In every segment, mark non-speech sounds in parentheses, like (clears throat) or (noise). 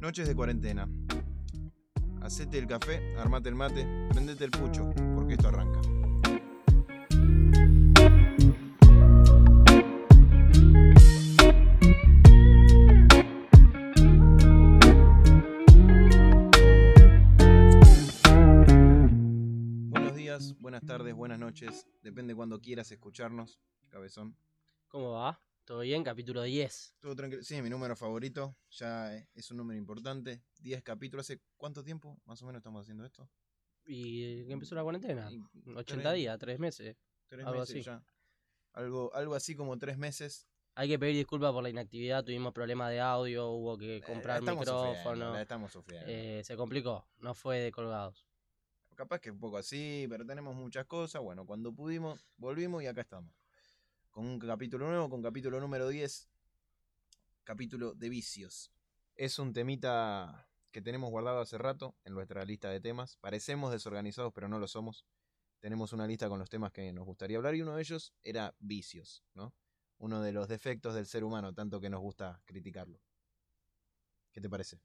Noches de cuarentena. Hacete el café, armate el mate, prendete el pucho, porque esto arranca. Quieras escucharnos, cabezón. ¿Cómo va? ¿Todo bien? Capítulo 10. Todo tranquilo. Sí, mi número favorito, ya eh, es un número importante. 10 capítulos. ¿Hace cuánto tiempo más o menos estamos haciendo esto? ¿Y que empezó la cuarentena? Y 80 tres- días, 3 meses. Tres Algo meses así. ya. Algo, algo así como tres meses. Hay que pedir disculpas por la inactividad, tuvimos problemas de audio, hubo que Eh, comprar la estamos micrófono. la estamos sufriendo. eh, se complicó, no fue de colgados. Capaz que un poco así, pero tenemos muchas cosas. Bueno, cuando pudimos, volvimos y acá estamos. Con un capítulo nuevo, con capítulo número 10. Capítulo de vicios. Es un temita que tenemos guardado hace rato en nuestra lista de temas. Parecemos desorganizados, pero no lo somos. Tenemos una lista con los temas que nos gustaría hablar y uno de ellos era vicios, ¿no? Uno de los defectos del ser humano, tanto que nos gusta criticarlo. ¿Qué te parece?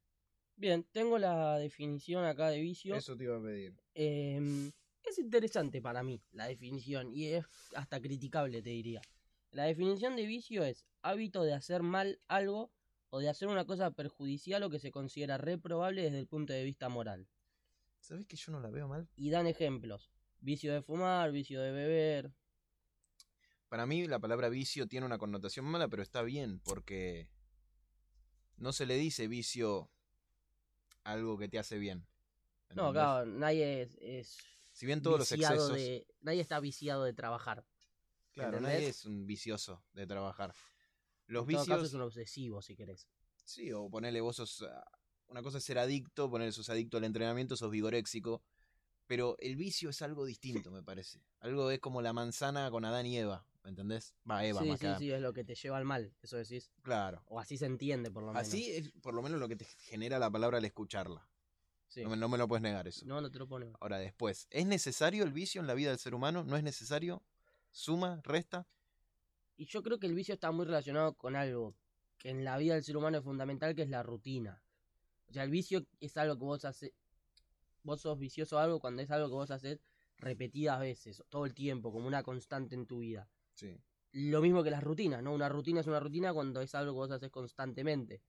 Bien, tengo la definición acá de vicio. Eso te iba a pedir. Em, es interesante para mí la definición y es hasta criticable, te diría. La definición de vicio es hábito de hacer mal algo o de hacer una cosa perjudicial o que se considera reprobable desde el punto de vista moral. ¿Sabes que yo no la veo mal? Y dan ejemplos. Vicio de fumar, vicio de beber. Para mí la palabra vicio tiene una connotación mala, pero está bien, porque no se le dice vicio algo que te hace bien. No, claro, nadie es, es Si bien todos los excesos, de... Nadie está viciado de trabajar. claro, ¿entendés? nadie es un vicioso de trabajar. Los en todo vicios, caso es un obsesivo, si querés. sí, o ponerle vos sos, ah, una cosa es ser adicto, ponerle sos adicto al entrenamiento, sos vigoréxico, pero el vicio es algo distinto, me parece. Algo es como la manzana con Adán y Eva, ¿me entendés? Va, Eva sí, más sí, sí, es lo que te lleva al mal, eso decís. Claro. O así se entiende, por lo menos. Así es por lo menos lo que te genera la palabra al escucharla. Sí. No, me, no me lo puedes negar eso. No, no te lo pone. Ahora, después, ¿es necesario el vicio en la vida del ser humano? ¿No es necesario? ¿Suma? ¿Resta? Y yo creo que el vicio está muy relacionado con algo que en la vida del ser humano es fundamental, que es la rutina. O sea, el vicio es algo que vos haces. Vos sos vicioso a algo cuando es algo que vos haces repetidas veces, todo el tiempo, como una constante en tu vida. Sí. Lo mismo que las rutinas, ¿no? Una rutina es una rutina cuando es algo que vos haces constantemente.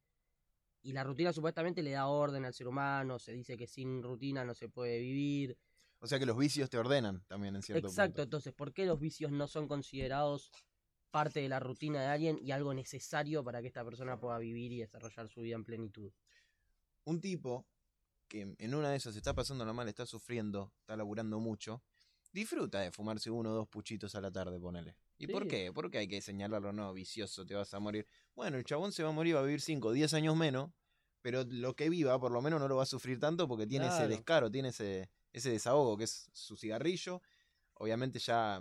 Y la rutina supuestamente le da orden al ser humano, se dice que sin rutina no se puede vivir. O sea que los vicios te ordenan también en cierto Exacto, punto. entonces, ¿por qué los vicios no son considerados parte de la rutina de alguien y algo necesario para que esta persona pueda vivir y desarrollar su vida en plenitud? Un tipo que en una de esas está pasando mal, está sufriendo, está laburando mucho, disfruta de fumarse uno o dos puchitos a la tarde, ponele. ¿Y por Sí. qué? ¿Por qué hay que señalarlo? No, vicioso, te vas a morir. Bueno, el chabón se va a morir, va a vivir 5 o 10 años menos, pero lo que viva por lo menos no lo va a sufrir tanto porque tiene ese descaro, tiene ese, ese desahogo que es su cigarrillo. Obviamente ya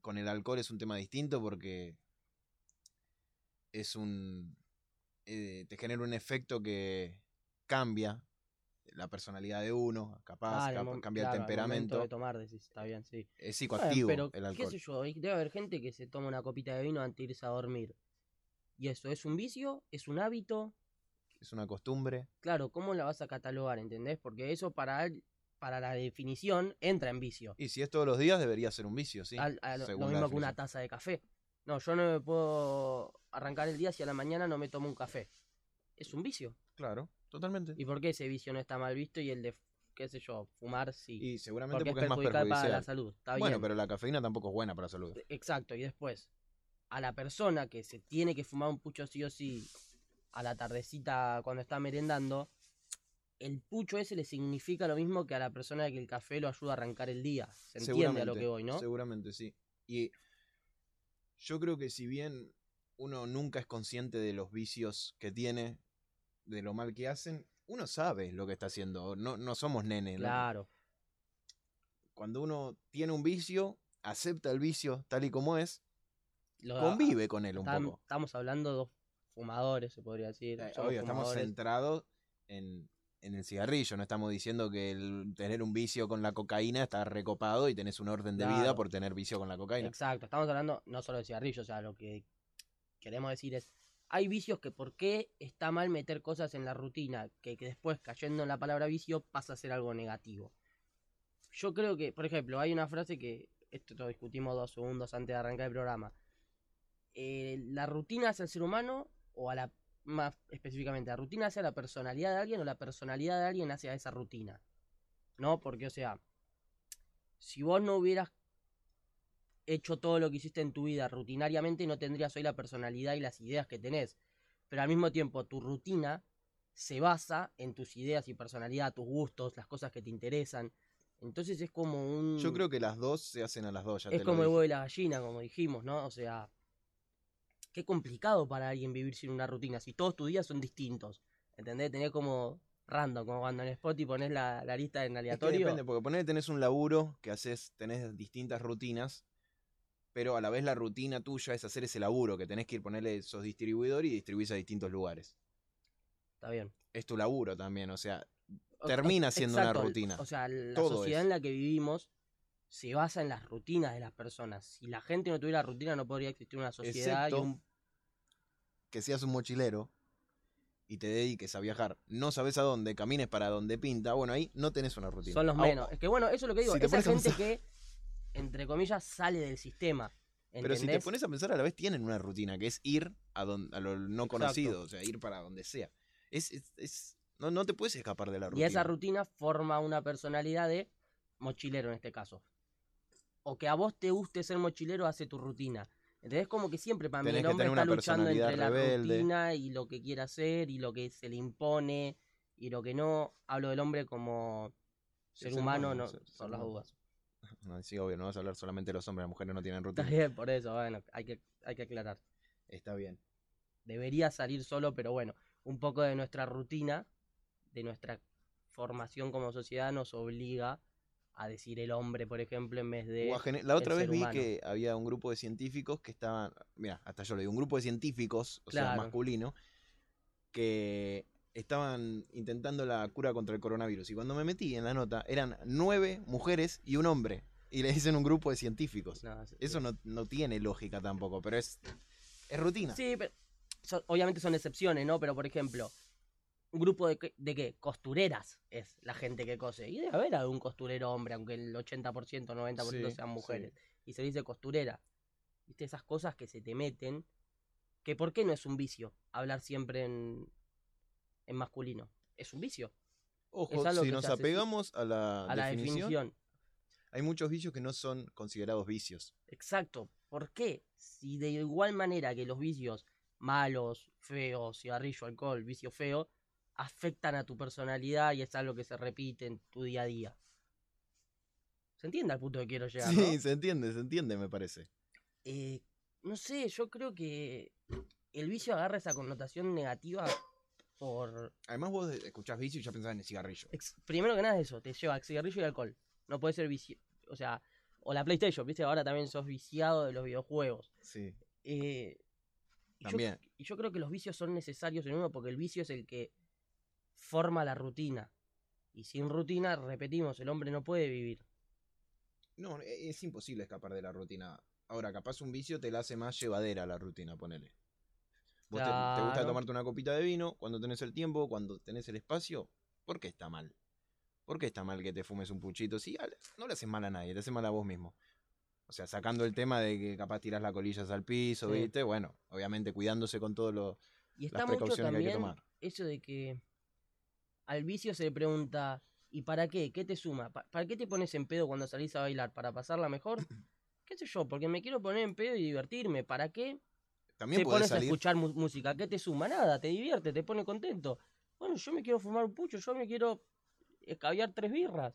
con el alcohol es un tema distinto porque es un... eh, te genera un efecto que cambia la personalidad de uno, capaz, Ah, en el capa- mom- cambia claro, el temperamento. de tomar, decís, está bien, sí. Es Bueno, psicoactivo pero, el qué alcohol. sé yo, debe haber gente que se toma una copita de vino antes de irse a dormir. ¿Y eso es un vicio? ¿Es un hábito? Es una costumbre. Claro, ¿cómo la vas a catalogar, entendés? Porque eso para, para la definición entra en vicio. Y si es todos los días, debería ser un vicio, ¿sí? Al- lo- mismo que una taza de café. No, yo no me puedo arrancar el día si a la mañana no me tomo un café. Es un vicio. Claro, totalmente. ¿Y por qué ese vicio no está mal visto y el de, qué sé yo, fumar sí? Y seguramente porque, porque, es es más perjudicial para la salud. Está Bueno, bien. pero la cafeína tampoco es buena para la salud. Exacto, y después, a la persona que se tiene que fumar un pucho sí o sí a la tardecita cuando está merendando, el pucho ese le significa lo mismo que a la persona que el café lo ayuda a arrancar el día. Se entiende a lo que voy, ¿no? Seguramente, sí. Y yo creo que si bien uno nunca es consciente de los vicios que tiene, de lo mal que hacen, uno sabe lo que está haciendo. No, no somos nenes. ¿no? Claro. Cuando uno tiene un vicio, acepta el vicio tal y como es, Lo- convive con él un poco. Estamos hablando de dos fumadores, se podría decir. Eh, Obvio, estamos centrados en, en el cigarrillo, no estamos diciendo que el tener un vicio con la cocaína está recopado y tenés un orden de vida por tener vicio con la cocaína. Exacto, estamos hablando no solo de cigarrillos, o sea, lo que queremos decir es, hay vicios que por qué está mal meter cosas en la rutina, que, después cayendo en la palabra vicio pasa a ser algo negativo. Yo creo que, por ejemplo, hay una frase que, esto lo discutimos dos segundos antes de arrancar el programa, Eh, la rutina hacia el ser humano, o a la, más específicamente, la rutina hacia la personalidad de alguien o la personalidad de alguien hacia esa rutina. ¿No? Porque, o sea, si vos no hubieras hecho todo lo que hiciste en tu vida rutinariamente, no tendrías hoy la personalidad y las ideas que tenés. Pero al mismo tiempo, tu rutina se basa en tus ideas y personalidad, tus gustos, las cosas que te interesan. Entonces es como un... Yo creo que las dos se hacen a las dos, ya es te como el huevo y la gallina, como dijimos, ¿no? O sea, qué complicado para alguien vivir sin una rutina, si todos tus días son distintos. ¿Entendés? Tenés como random, como cuando en Spotify pones la, la lista en Es que aleatorio. depende, porque ponele tenés un laburo que haces, tenés distintas rutinas, pero a la vez la rutina tuya es hacer ese laburo, que tenés que ir ponerle, sos distribuidor y distribuís a distintos lugares. Está bien. Es tu laburo también, o sea, Termina siendo una exacto, rutina. O sea, la Todo sociedad es. en la que vivimos se basa en las rutinas de las personas. Si la gente no tuviera rutina, no podría existir una sociedad y un. que seas un mochilero y te dediques a viajar, no sabes a dónde, camines para donde pinta, bueno, ahí no tenés una rutina. Son los Ah, menos. Es que bueno, eso es lo que digo. si Esa gente que, entre comillas, sale del sistema. Pero si te pones a pensar, a la vez tienen una rutina, que es ir a, don- a lo no Exacto. conocido, o sea, ir para donde sea. Es, es- es- no, no te puedes escapar de la Y rutina. esa rutina forma una personalidad de mochilero en este caso. O que a vos te guste ser mochilero hace tu rutina. ¿Entendés? Como que siempre para mí Tenés el que hombre está luchando entre la rutina y lo que quiere hacer y lo que se le impone y lo que no. Hablo del hombre como ser humano, humano, no, ser- por ser las dudas. No, sí, obvio, no vas a hablar solamente de los hombres, las mujeres no tienen Está rutina. bien, por eso, bueno, hay que, hay que aclarar. Está bien. Debería salir solo, pero bueno, un poco de nuestra rutina, de nuestra formación como sociedad nos obliga a decir el hombre, por ejemplo, en vez de... La otra vez vi humano. que había un grupo de científicos que estaban, mira, hasta yo le digo, un grupo de científicos, o sea, masculino, que estaban intentando la cura contra el coronavirus. Y cuando me metí en la nota, eran nueve mujeres y un hombre. Y le dicen un grupo de científicos. No, sí, Eso no, no tiene lógica tampoco, pero es, es rutina. Sí, pero obviamente son excepciones, ¿no? Pero por ejemplo, un grupo de, de qué? Costureras es la gente que cose. Y debe haber algún costurero hombre, aunque el 80%, 90% Sí, sean sí. mujeres. Y se dice costurera. ¿Viste? Esas cosas que se te meten. Que ¿por qué no es un vicio hablar siempre en, en masculino? Es un vicio. Ojo, si nos hace- apegamos a la, A la definición, definición. hay muchos vicios que no son considerados vicios. Exacto. ¿Por qué? Si de igual manera que los vicios malos, feos, cigarrillo, alcohol, vicio feo, afectan a tu personalidad y es algo que se repite en tu día a día. ¿Se entiende al punto que quiero llegar? Sí, no? se entiende, se entiende, me parece. Eh, no sé, yo creo que el vicio agarra esa connotación negativa por... Además vos escuchás vicio y ya pensás en el cigarrillo. ex- Primero que nada es eso, te lleva cigarrillo y alcohol. No puede ser vicio... O sea, o la PlayStation, ¿viste? Ahora también sos viciado de los videojuegos. Sí, Eh, y yo- también. Y yo creo que los vicios son necesarios en uno porque el vicio es el que forma la rutina. Y sin rutina, repetimos, el hombre no puede vivir. No, es imposible escapar de la rutina. Ahora, capaz un vicio te la hace más llevadera la rutina, ponele. Vos te- te, gusta tomarte una copita de vino cuando tenés el tiempo, cuando tenés el espacio. ¿Por qué está mal? ¿Por qué está mal que te fumes un puchito? Sí, al- no le haces mal a nadie, le haces mal a vos mismo. O sea, sacando el tema de que capaz tirás las colillas al piso, Sí. ¿viste? Bueno, obviamente cuidándose con todo lo, Y las está mucho precauciones que hay que también tomar. eso de que al vicio se le pregunta, ¿y para qué? ¿Qué te suma? ¿Pa- ¿Para qué te pones en pedo cuando salís a bailar? ¿Para pasarla mejor? (clears throat) ¿Qué sé yo? Porque me quiero poner en pedo y divertirme. ¿Para qué? También te pones a escuchar música, ¿qué te suma? Nada, te divierte, te pone contento. Bueno, yo me quiero fumar un pucho, yo me quiero escabiar tres birras.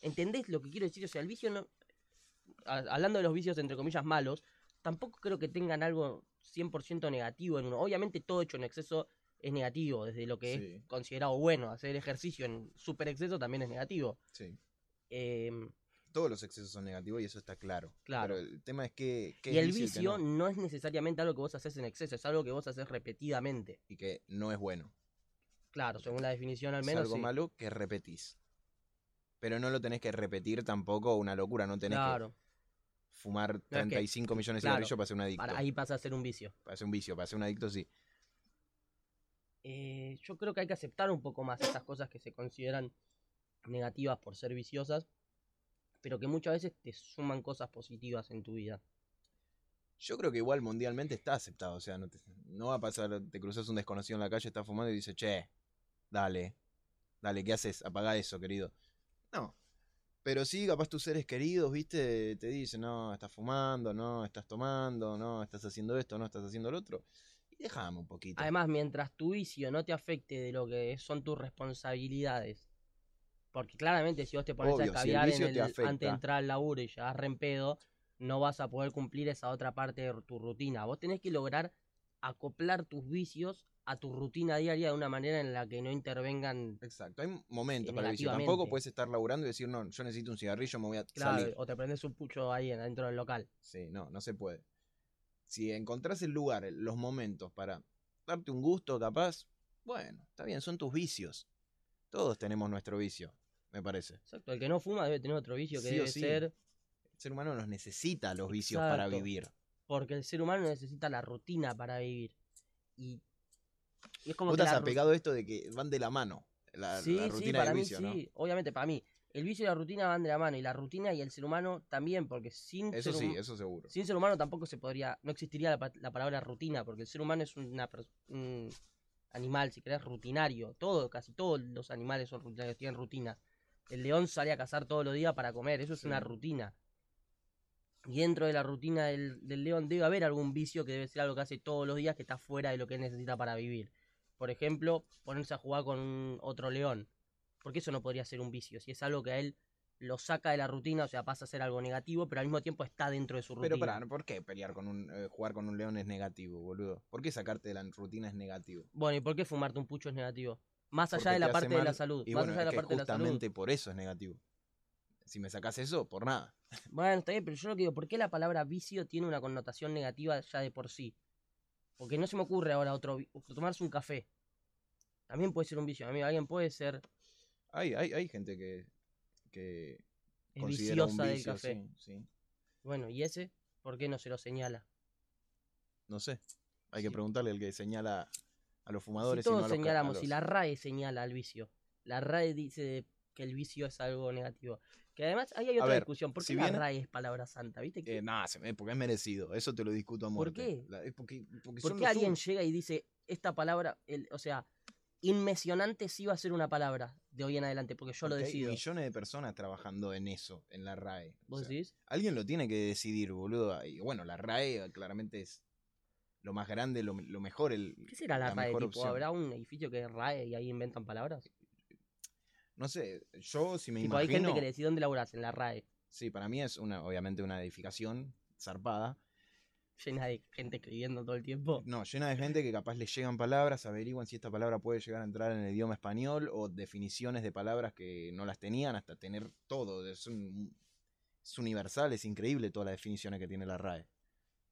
¿Entendés lo que quiero decir? O sea, el vicio no... Hablando de los vicios, entre comillas, malos, tampoco creo que tengan algo 100% negativo en uno. Obviamente todo hecho en exceso es negativo, desde lo que Sí. es considerado bueno. Hacer ejercicio en super exceso también es negativo. Sí. Eh, todos los excesos son negativos y eso está claro. Claro. Pero el tema es que. Y es el vicio no, no es necesariamente algo que vos haces en exceso, es algo que vos haces repetidamente. y que no es bueno. Claro, según la definición al es menos. algo sí. malo que repetís. Pero no lo tenés que repetir tampoco una locura, no tenés Claro, que fumar que- 35 millones de claro, cigarrillos para ser un adicto. para, ahí pasa a ser un vicio. Para ser un vicio, para ser un adicto sí. Eh, yo creo que hay que aceptar un poco más esas cosas que se consideran negativas por ser viciosas, pero que muchas veces te suman cosas positivas en tu vida. Yo creo que igual mundialmente está aceptado. O sea, no, te- no va a pasar, te cruzas un desconocido en la calle, está fumando y dice, che, dale, dale, ¿qué haces? Apaga eso, querido. No. Pero sí, capaz tus seres queridos, viste, te dicen, no, estás fumando, no, estás tomando, no, estás haciendo esto, no, estás haciendo lo otro. Y déjame un poquito. Además, mientras tu vicio no te afecte de lo que son tus responsabilidades, porque claramente si vos te pones Obvio, a si el escabiar vicio en te el, afecta. antes de entrar al laburo y llegar re en pedo, no vas a poder cumplir esa otra parte de tu rutina. Vos tenés que lograr acoplar tus vicios a tu rutina diaria de una manera en la que no intervengan, Exacto, hay momentos para el vicio. Tampoco puedes estar laburando y decir, no, yo necesito un cigarrillo, me voy a claro, salir. o te prendes un pucho ahí dentro del local. Sí, no, no se puede. Si encontrás el lugar, los momentos para darte un gusto, capaz, bueno, está bien, son tus vicios. Todos tenemos nuestro vicio, me parece. Exacto, el que no fuma debe tener otro vicio que Sí debe sí. ser El ser humano los necesita los vicios para vivir. porque el ser humano necesita la rutina para vivir. Y, y es como Vos que estás apegado a esto de que van de la mano. La, sí, la sí, rutina para y el mí vicio, sí. ¿no? Obviamente, para mí. El vicio y la rutina van de la mano. Y la rutina y el ser humano también. Porque sin, Eso ser, sí, eso seguro. sin ser humano tampoco se podría. No existiría la, la palabra rutina. Porque el ser humano es una, un animal, si querés, rutinario. Todo, casi todos los animales son rutinarios, tienen rutinas. El león sale a cazar todos los días para comer. Eso es Sí. una rutina. Y dentro de la rutina del, del león debe haber algún vicio que debe ser algo que hace todos los días que está fuera de lo que él necesita para vivir. Por ejemplo, ponerse a jugar con un otro león. Porque eso no podría ser un vicio. Si es algo que a él lo saca de la rutina, o sea, pasa a ser algo negativo, pero al mismo tiempo está dentro de su rutina. Pero pará, ¿por qué pelear con un, eh, jugar con un león es negativo, boludo? ¿Por qué sacarte de la rutina es negativo? Bueno, ¿y por qué fumarte un pucho es negativo? Más allá de la parte de la salud. Y más bueno, allá de la que parte de la salud. justamente por eso es negativo. Si me sacas eso, por nada. Bueno, está bien, pero yo lo que digo, ¿por qué la palabra vicio tiene una connotación negativa ya de por sí? Porque no se me ocurre ahora otro tomarse un café. También puede ser un vicio, amigo. Alguien puede ser Hay, hay, hay gente que, que es considera un viciosa del café. sí, sí. Bueno, ¿y ese? ¿Por qué no se lo señala? No sé. Hay que preguntarle al que señala a los Si fumadores y no todos a los señalamos, los- si la RAE señala al vicio, la RAE dice que el vicio es algo negativo. Que además ahí hay otra ver, discusión. ¿Por qué si la RAE es palabra santa? ¿Viste? que- Eh, nada, porque es merecido. Eso te lo discuto a ¿Por muerte. qué? La- es porque, porque ¿Por qué alguien llega y dice esta palabra, el, o sea, inmesionante sí va a ser una palabra de hoy en adelante, porque yo lo Porque hay decido. millones de personas trabajando en eso, en la RAE. O ¿Vos sea, decís? Alguien lo tiene que decidir, boludo. Y bueno, la RAE claramente es lo más grande, lo, lo mejor. El, ¿Qué será la, la RAE? mejor Tipo, opción. ¿Habrá un edificio que es RAE y ahí inventan palabras? No sé, yo si me tipo, hay imagino... gente que le decide dónde laburás, en la RAE, Sí, para mí es una, obviamente una edificación zarpada. llena de gente escribiendo todo el tiempo. No, llena de gente que capaz le llegan palabras, averiguan si esta palabra puede llegar a entrar en el idioma español o definiciones de palabras que no las tenían hasta tener todo. Es, un- es universal, es increíble todas las definiciones que tiene la RAE.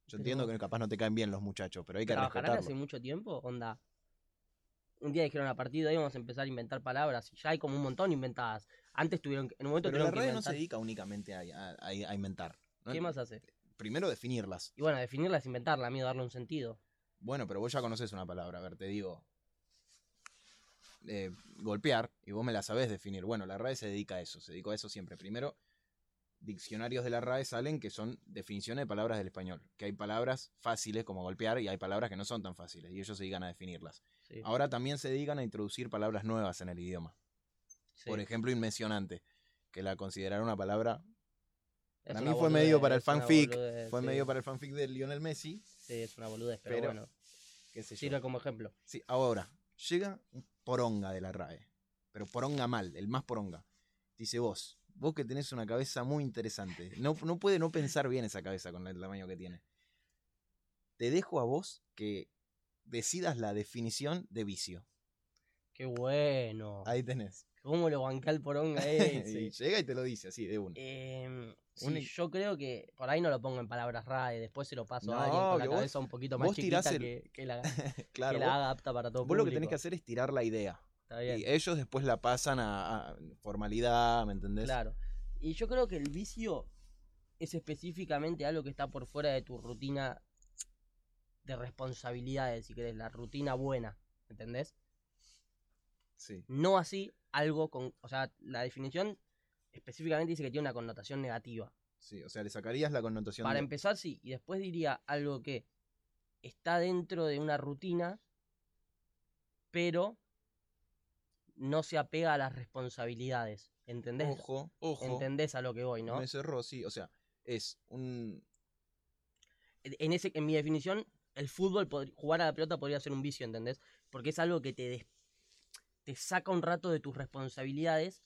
Yo Pero- entiendo que capaz no te caen bien los muchachos, pero hay que ¿Trabajarán hace respetarlo. mucho tiempo? Onda. Un día dijeron a partir de ahí vamos a empezar a inventar palabras y ya hay como un montón inventadas. Antes tuvieron que, en un momento Pero la que RAE no se inventar. dedica únicamente a, a- a- a inventar. ¿no? ¿Qué más hace? Primero definirlas. Y bueno, definirla es inventarla, amigo, darle un sentido. Bueno, pero vos ya conoces una palabra. A ver, te digo. eh, golpear, y vos me la sabés definir. Bueno, la RAE se dedica a eso, se dedicó a eso siempre. Primero, diccionarios de la RAE salen que son definiciones de palabras del español. Que hay palabras fáciles como golpear y hay palabras que no son tan fáciles, y ellos se dedican a definirlas. Sí, Ahora también se dedican a introducir palabras nuevas en el idioma. sí. Por ejemplo, inmencionante, que la consideraron una palabra. Es Para una mí fue medio para el fanfic, boludez, Fue sí. medio para el fanfic de Lionel Messi, Sí, es una boludez, pero, pero- bueno, qué sé yo. sirve como ejemplo. Sí, ahora, llega un poronga de la RAE. Pero poronga mal, el más poronga. Dice vos, vos que tenés una cabeza muy interesante. No, no puede no pensar bien esa cabeza con el tamaño que tiene. Te dejo a vos que decidas la definición de vicio. Qué bueno. Ahí tenés. ¿Cómo lo banca el poronga (laughs) y ese? llega y te lo dice así, de una. Em, sí, Un- yo creo que por ahí no lo pongo en palabras RAE, después se lo paso No, a alguien con la vos- cabeza un poquito más chiquita el- que, que la, (laughs) claro, que la vos, haga apta para todo vos lo que tenés que hacer es tirar la idea. Está bien. Y ellos después la pasan a, a formalidad, ¿me entendés? Claro. Y yo creo que el vicio es específicamente algo que está por fuera de tu rutina de responsabilidades, si querés, la rutina buena, ¿entendés? Sí. No así algo con, o sea, la definición específicamente dice que tiene una connotación negativa. Sí, o sea, le sacarías la connotación Para de- empezar, sí, y después diría algo que está dentro de una rutina, pero no se apega a las responsabilidades, ¿entendés? Ojo, ojo. ¿Entendés a lo que voy, no? Me cerró, sí. O sea, es un. en, ese, en mi definición, el fútbol, jugar a la pelota podría ser un vicio, ¿entendés? Porque es algo que te, des- te saca un rato de tus responsabilidades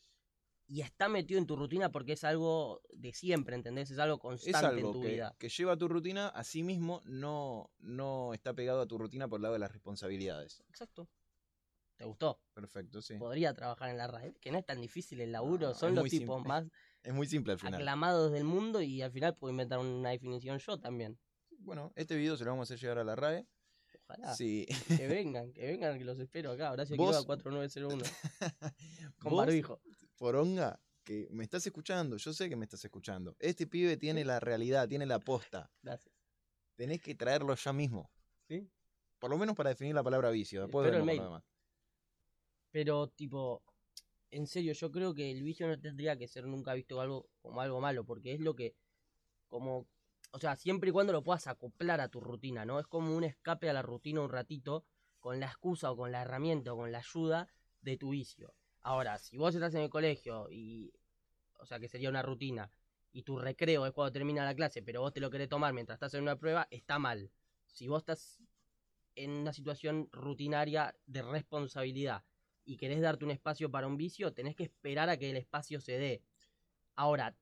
y está metido en tu rutina porque es algo de siempre, ¿entendés? Es algo Es constante en tu que, vida. que lleva a tu rutina, así mismo no, no está pegado a tu rutina por el lado de las responsabilidades. Exacto. ¿Te gustó? Perfecto, sí. Podría trabajar en la RAE, que no es tan difícil el laburo, No, son los tipos simple. más (laughs) Es muy simple al final. aclamados del mundo y al final puedo inventar una definición yo también. Bueno, este video se lo vamos a hacer llegar a la RAE. Ojalá. Sí. Que (laughs) vengan, que vengan, que los espero acá. Horacio Vos- Quiroga 4901. (laughs) Con Vos, barbijo. Poronga, que me estás escuchando, yo sé que me estás escuchando. Este pibe tiene la realidad, tiene la posta. Gracias. Tenés que traerlo ya mismo. ¿Sí? Por lo menos para definir la palabra vicio. Después vemos lo demás. Pero, tipo, en serio, yo creo que el vicio no tendría que ser nunca visto algo como algo malo, porque es lo que, como, o sea, siempre y cuando lo puedas acoplar a tu rutina, ¿no? Es como un escape a la rutina un ratito, con la excusa o con la herramienta o con la ayuda de tu vicio. Ahora, si vos estás en el colegio y, o sea, que sería una rutina, y tu recreo es cuando termina la clase, pero vos te lo querés tomar mientras estás en una prueba, está mal. Si vos estás en una situación rutinaria de responsabilidad y querés darte un espacio para un vicio, tenés que esperar a que el espacio se dé. Ahora,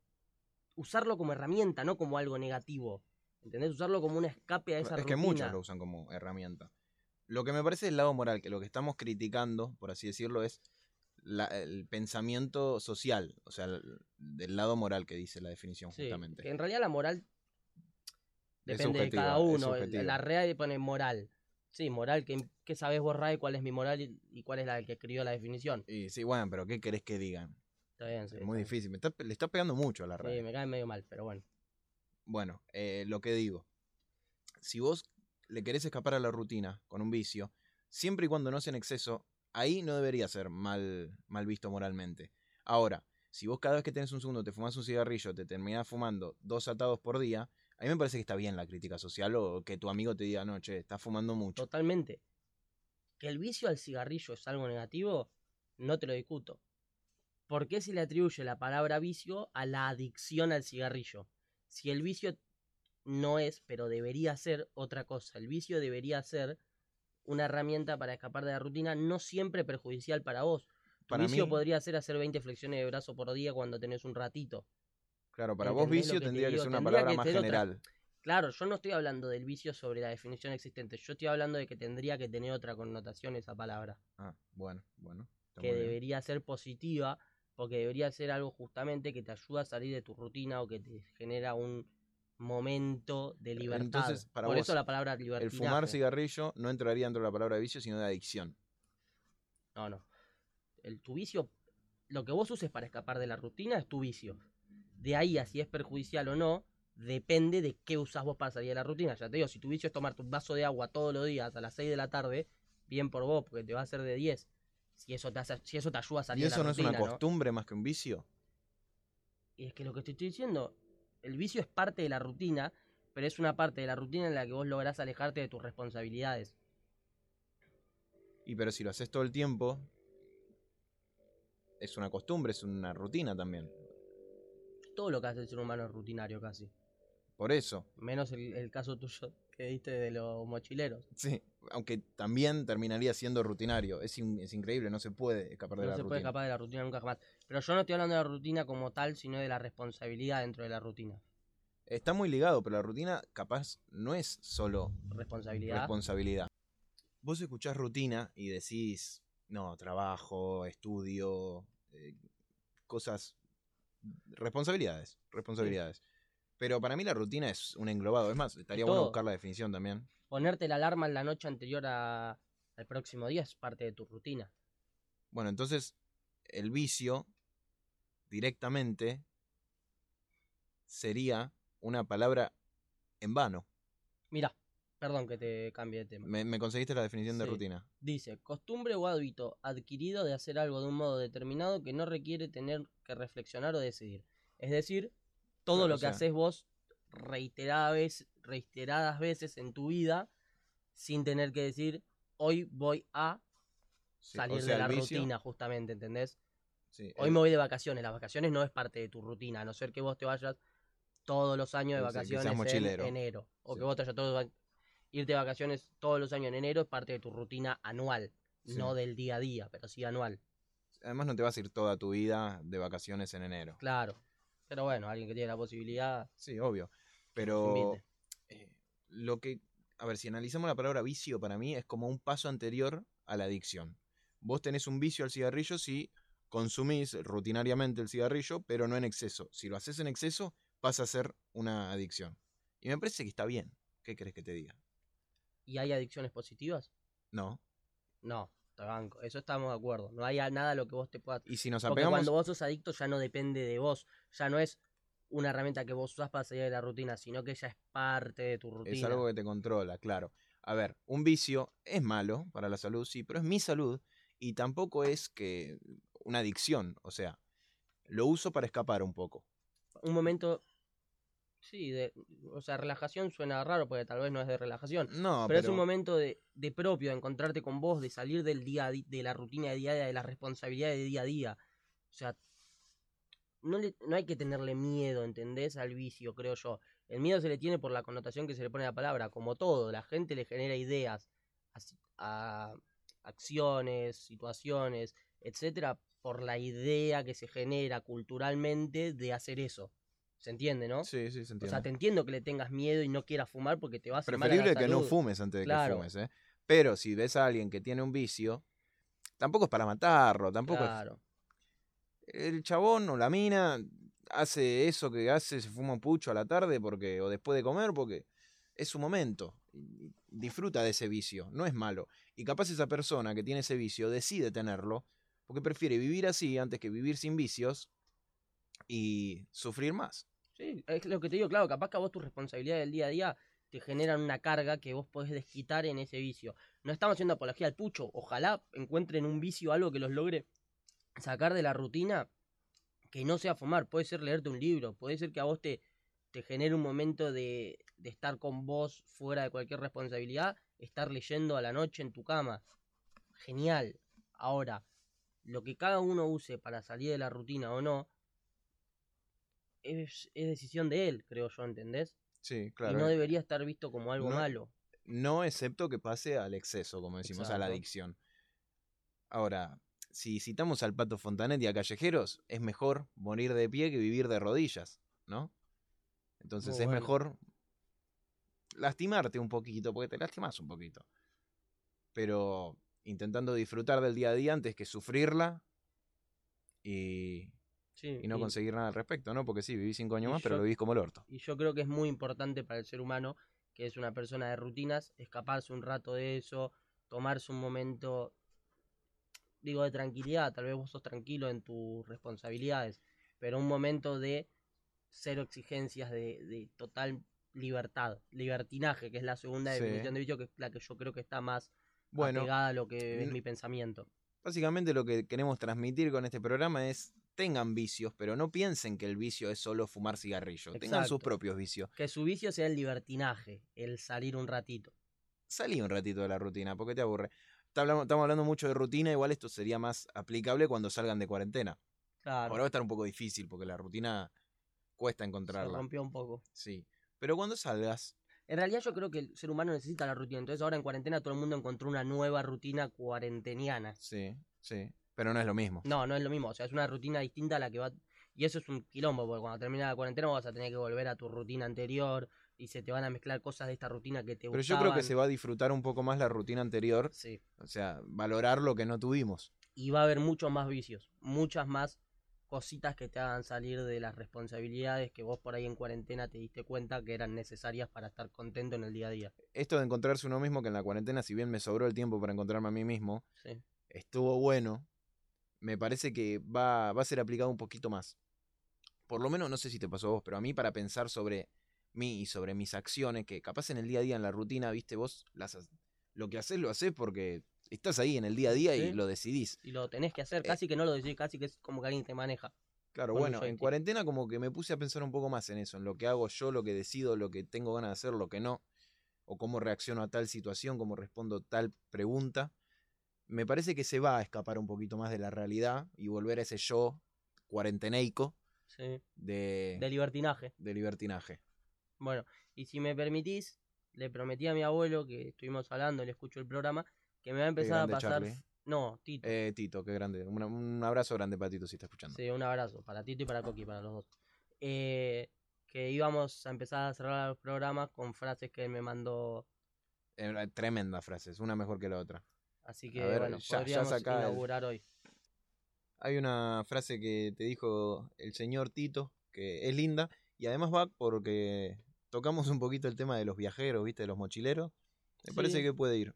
usarlo como herramienta, no como algo negativo. ¿Entendés? Usarlo como un escape a esa Es que muchos lo usan como herramienta. Lo que me parece el lado moral, que lo que estamos criticando, por así decirlo, es la- el pensamiento social, o sea, el- del lado moral que dice la definición Sí, justamente. que en realidad la moral depende de cada uno. subjetiva. La REA pone moral. Sí, moral, que, que sabes vos, Ray, cuál es mi moral y, y cuál es la que escribió la definición. Y sí, bueno, pero ¿qué querés que digan? Está bien, sí. es muy difícil. Me está- le está pegando mucho a la Sí, radio. me cae medio mal, pero bueno. Bueno, eh, lo que digo. Si vos le querés escapar a la rutina con un vicio, siempre y cuando no sea en exceso, ahí no debería ser mal, mal visto moralmente. Ahora, si vos cada vez que tenés un segundo te fumás un cigarrillo, te terminás fumando dos atados por día, a mí me parece que está bien la crítica social o que tu amigo te diga, no, che, estás fumando mucho. Totalmente. Que el vicio al cigarrillo es algo negativo, no te lo discuto. ¿Por qué se le atribuye la palabra vicio a la adicción al cigarrillo? Si el vicio no es, pero debería ser otra cosa. El vicio debería ser una herramienta para escapar de la rutina, no siempre perjudicial para vos. Tu Para vicio mí- podría ser hacer 20 flexiones de brazo por día cuando tenés un ratito. Claro, para vos ¿Entendés lo vicio tendría que ser una palabra que más otra- general. Claro, yo no estoy hablando del vicio sobre la definición existente, yo estoy hablando de que tendría que tener otra connotación esa palabra. Ah, bueno, bueno. que debería ser positiva, porque debería ser algo justamente que te ayuda a salir de tu rutina o que te genera un momento de libertad. Entonces, para Por vos, eso la palabra El libertad. fumar cigarrillo no entraría dentro de la palabra vicio, sino de adicción. No, no. El, tu vicio, lo que vos uses para escapar de la rutina es tu vicio. De ahí a si es perjudicial o no, depende de qué usás vos para salir de la rutina. Ya te digo, si tu vicio es tomarte un vaso de agua todos los días a las 6 de la tarde, bien por vos, porque te va a hacer de 10. Si eso te, hace- si eso te ayuda a ¿Y salir de eso la no es rutina, una costumbre más que un vicio? Y es que lo que te estoy diciendo, el vicio es parte de la rutina, pero es una parte de la rutina en la que vos lográs alejarte de tus responsabilidades. Y pero si lo haces todo el tiempo, es una costumbre, es una rutina también. Todo lo que hace el ser humano es rutinario casi. Por eso, Menos el, el caso tuyo (laughs) que diste de los mochileros. sí. Aunque también terminaría siendo rutinario. Es, in- es increíble, no se puede escapar de No la se rutina. puede escapar de la rutina nunca jamás. Pero yo no estoy hablando de la rutina como tal, sino de la responsabilidad dentro de la rutina. Está muy ligado, pero la rutina capaz no es solo Responsabilidad. responsabilidad. Vos escuchás rutina y decís, no, trabajo, estudio, eh, cosas, responsabilidades, responsabilidades. Pero para mí la rutina es un englobado. Es más, estaría bueno buscar la definición también. Ponerte la alarma en la noche anterior a- al próximo día es parte de tu rutina. Bueno, entonces el vicio directamente sería una palabra en vano. Mira, perdón que te cambie de tema. ¿Me, me conseguiste la definición de Sí. rutina? Dice, costumbre o hábito adquirido de hacer algo de un modo determinado que no requiere tener que reflexionar o decidir. Es decir, todo Claro, lo o que sea- haces vos reiteradas veces, reiteradas veces en tu vida sin tener que decir, hoy voy a Sí, salir o sea, de la el vicio- rutina, justamente, ¿entendés? sí, Hoy el- me voy de vacaciones. Las vacaciones no es parte de tu rutina, a no ser que vos te vayas todos los años de O sea, que seas vacaciones en mochilero. enero. O Sí. que vos te vayas todos los irte de vacaciones todos los años en enero es parte de tu rutina anual. Sí. No del día a día, pero sí anual. Además no te vas a ir toda tu vida de vacaciones en enero. Claro. Pero bueno, alguien que tiene la posibilidad. Sí, obvio. Pero eh, lo que, a ver, si analizamos la palabra vicio, para mí es como un paso anterior a la adicción. Vos tenés un vicio al cigarrillo si consumís rutinariamente el cigarrillo, pero no en exceso. Si lo haces en exceso, pasa a ser una adicción. Y me parece que está bien. ¿Qué crees que te diga? ¿Y hay adicciones positivas? No. No, te banco. Eso estamos de acuerdo. No hay nada a lo que vos te puedas. Y si nos Porque apegamos. cuando vos sos adicto ya no depende de vos. Ya no es una herramienta que vos usás para salir de la rutina, sino que ya es parte de tu rutina. Es algo que te controla, claro. A ver, un vicio es malo para la salud, sí, pero es mi salud y tampoco es que una adicción, o sea, lo uso para escapar un poco. un momento. Sí, de, o sea, relajación suena raro porque tal vez no es de relajación. No, pero, es un momento de, de propio, de encontrarte con vos, de salir del día de la rutina de día a día, de las responsabilidades de día a día. O sea, no, le, no hay que tenerle miedo, ¿entendés? Al vicio, creo yo. El miedo se le tiene por la connotación que se le pone a la palabra, como todo. La gente le genera ideas, as- a, acciones, situaciones, etcétera, por la idea que se genera culturalmente de hacer eso. ¿Se entiende, no? Sí, sí, se O entiende. sea, te entiendo que le tengas miedo y no quieras fumar porque te va a a la Preferible que no fumes antes de Claro. que fumes, ¿eh? Pero si ves a alguien que tiene un vicio, tampoco es para matarlo, tampoco es- Claro. El chabón o la mina hace eso que hace, se fuma un pucho a la tarde porque o después de comer porque es su momento. Disfruta de ese vicio, no es malo. Y capaz esa persona que tiene ese vicio decide tenerlo porque prefiere vivir así antes que vivir sin vicios y sufrir más. Sí, es lo que te digo, claro, capaz que a vos tus responsabilidades del día a día te generan una carga que vos podés desquitar en ese vicio. No estamos haciendo apología al pucho, ojalá encuentren un vicio, algo que los logre sacar de la rutina, que no sea fumar, puede ser leerte un libro, puede ser que a vos te, te genere un momento de, de estar con vos fuera de cualquier responsabilidad, estar leyendo a la noche en tu cama. Genial. Ahora, lo que cada uno use para salir de la rutina o no, es, es decisión de él, creo yo, ¿entendés? Sí, Y claro. no debería estar visto como algo No- malo. No excepto que pase al exceso, como decimos, a la adicción. Ahora, si citamos al Pato Fontanet y a Callejeros, es mejor morir de pie que vivir de rodillas, ¿no? Entonces es bueno. mejor lastimarte un poquito, porque te lastimas un poquito. Pero intentando disfrutar del día a día antes que sufrirla y, Sí, y no y- conseguir nada al respecto, ¿no? Porque sí, vivís cinco años más, pero lo vivís como el orto. Y yo creo que es muy importante para el ser humano, que es una persona de rutinas, escaparse un rato de eso, tomarse un momento, digo, de tranquilidad. Tal vez vos sos tranquilo en tus responsabilidades, pero un momento de cero exigencias, de, de total libertad, libertinaje, que es la segunda Sí. definición de vicio, que es la que yo creo que está más Bueno, apegada a lo que es mi pensamiento. Básicamente lo que queremos transmitir con este programa es tengan vicios, pero no piensen que el vicio es solo fumar cigarrillo. Tengan sus propios vicios. Que su vicio sea el libertinaje, el salir un ratito. Salí un ratito de la rutina, porque te aburre. Estamos hablando mucho de rutina, igual esto sería más aplicable cuando salgan de cuarentena. Claro, Ahora va a estar un poco difícil porque la rutina cuesta se encontrarla. rompió un poco. Sí. Pero cuando salgas, En realidad yo creo que el ser humano necesita la rutina. Entonces ahora en cuarentena todo el mundo encontró una nueva rutina cuarenteniana. sí, sí. Pero no es lo mismo. No, no es lo mismo. O sea, es una rutina distinta a la que va... Y eso es un quilombo, porque cuando termina la cuarentena vas a tener que volver a tu rutina anterior y se te van a mezclar cosas de esta rutina que te Pero yo creo que se va a disfrutar un poco más la rutina anterior. Sí, O sea, valorar lo que no tuvimos. y va a haber muchos más vicios, muchas más cositas que te hagan salir de las responsabilidades que vos por ahí en cuarentena te diste cuenta que eran necesarias para estar contento en el día a día. Esto de encontrarse uno mismo, que en la cuarentena, si bien me sobró el tiempo para encontrarme a mí mismo, Sí. estuvo bueno. Me parece que va, va a ser aplicado un poquito más. Por lo menos, no sé si te pasó a vos, pero a mí para pensar sobre mí y sobre mis acciones, que capaz en el día a día, en la rutina, viste, vos las, lo que haces lo haces porque estás ahí en el día a día y lo decidís. Y lo tenés que hacer, Eh. casi que no lo decís, casi que es como que alguien te maneja. Claro, bueno, en cuarentena como que me puse a pensar un poco más en eso, en lo que hago yo, lo que decido, lo que tengo ganas de hacer, lo que no, o cómo reacciono a tal situación, cómo respondo tal pregunta. Me parece que se va a escapar un poquito más de la realidad y volver a ese yo cuarenteneico Sí. de, De libertinaje. de libertinaje. Bueno, y si me permitís, le prometí a mi abuelo que estuvimos hablando, le escucho el programa, que me va a empezar a pasar. Charlie. No, Tito. Eh, Tito, qué grande. Una- un abrazo grande para Tito si está escuchando. Sí, un abrazo para Tito y para Coqui, para los dos. Eh, que íbamos a empezar a cerrar los programas con frases que él me mandó. Eh, tremenda frase, es una mejor que la otra. Así que, ver, bueno, ya- ya podríamos el- inaugurar hoy. Hay una frase que te dijo el señor Tito, que es linda, y además va porque tocamos un poquito el tema de los viajeros, ¿viste? De los mochileros. Me parece que puede ir.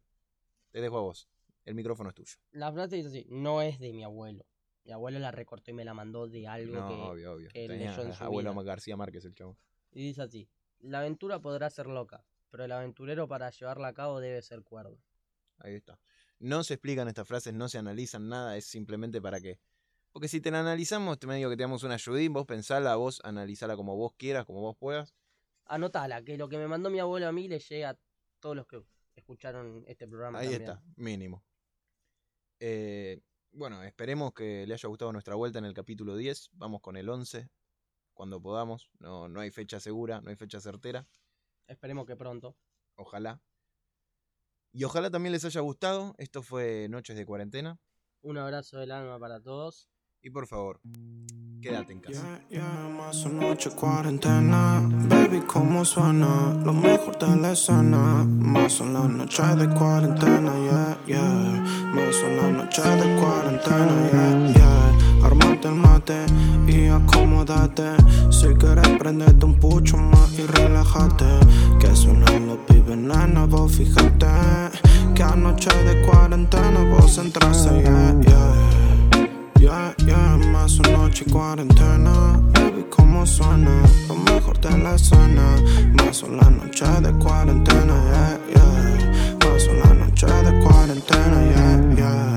Te dejo a vos. El micrófono es tuyo. La frase dice así: No es de mi abuelo. Mi abuelo la recortó y me la mandó de algo No, que. obvio, obvio. que Tenía leyó en su abuelo vida. García Márquez, el chavo. Y dice así: La aventura podrá ser loca, pero el aventurero para llevarla a cabo debe ser cuerdo. Ahí está. No se explican estas frases, no se analizan nada, es simplemente para que. Porque si te la analizamos, te me digo que te damos una ayudín, vos pensala, vos analizala como vos quieras, como vos puedas. Anotala, que lo que me mandó mi abuelo a mí le llega a todos los que escucharon este programa. Ahí también. está, mínimo. Eh, bueno, esperemos que le haya gustado nuestra vuelta en el capítulo 10. Vamos con el 11, cuando podamos. No, no hay fecha segura, no hay fecha certera. Esperemos que pronto. Ojalá. Y ojalá también les haya gustado. Esto fue Noches de Cuarentena. Un abrazo del alma para todos. Y por favor, quédate en casa. Yeah, yeah, más una noche cuarentena, baby, cómo suena, lo mejor de la escena. Más son las noches de cuarentena, yeah, yeah. Más son las noches de cuarentena, yeah, yeah. Armate el mate y acomódate. Si quieres prenderte un pucho más y relájate. Que suenan los pibes nana, vos fíjate. Que anoche de cuarentena vos entraste, yeah, yeah. Yeah, yeah, más una noche cuarentena. Baby, cómo suena, lo mejor de la escena. Más una noche de cuarentena, yeah, yeah. Más una noche de cuarentena, yeah, yeah.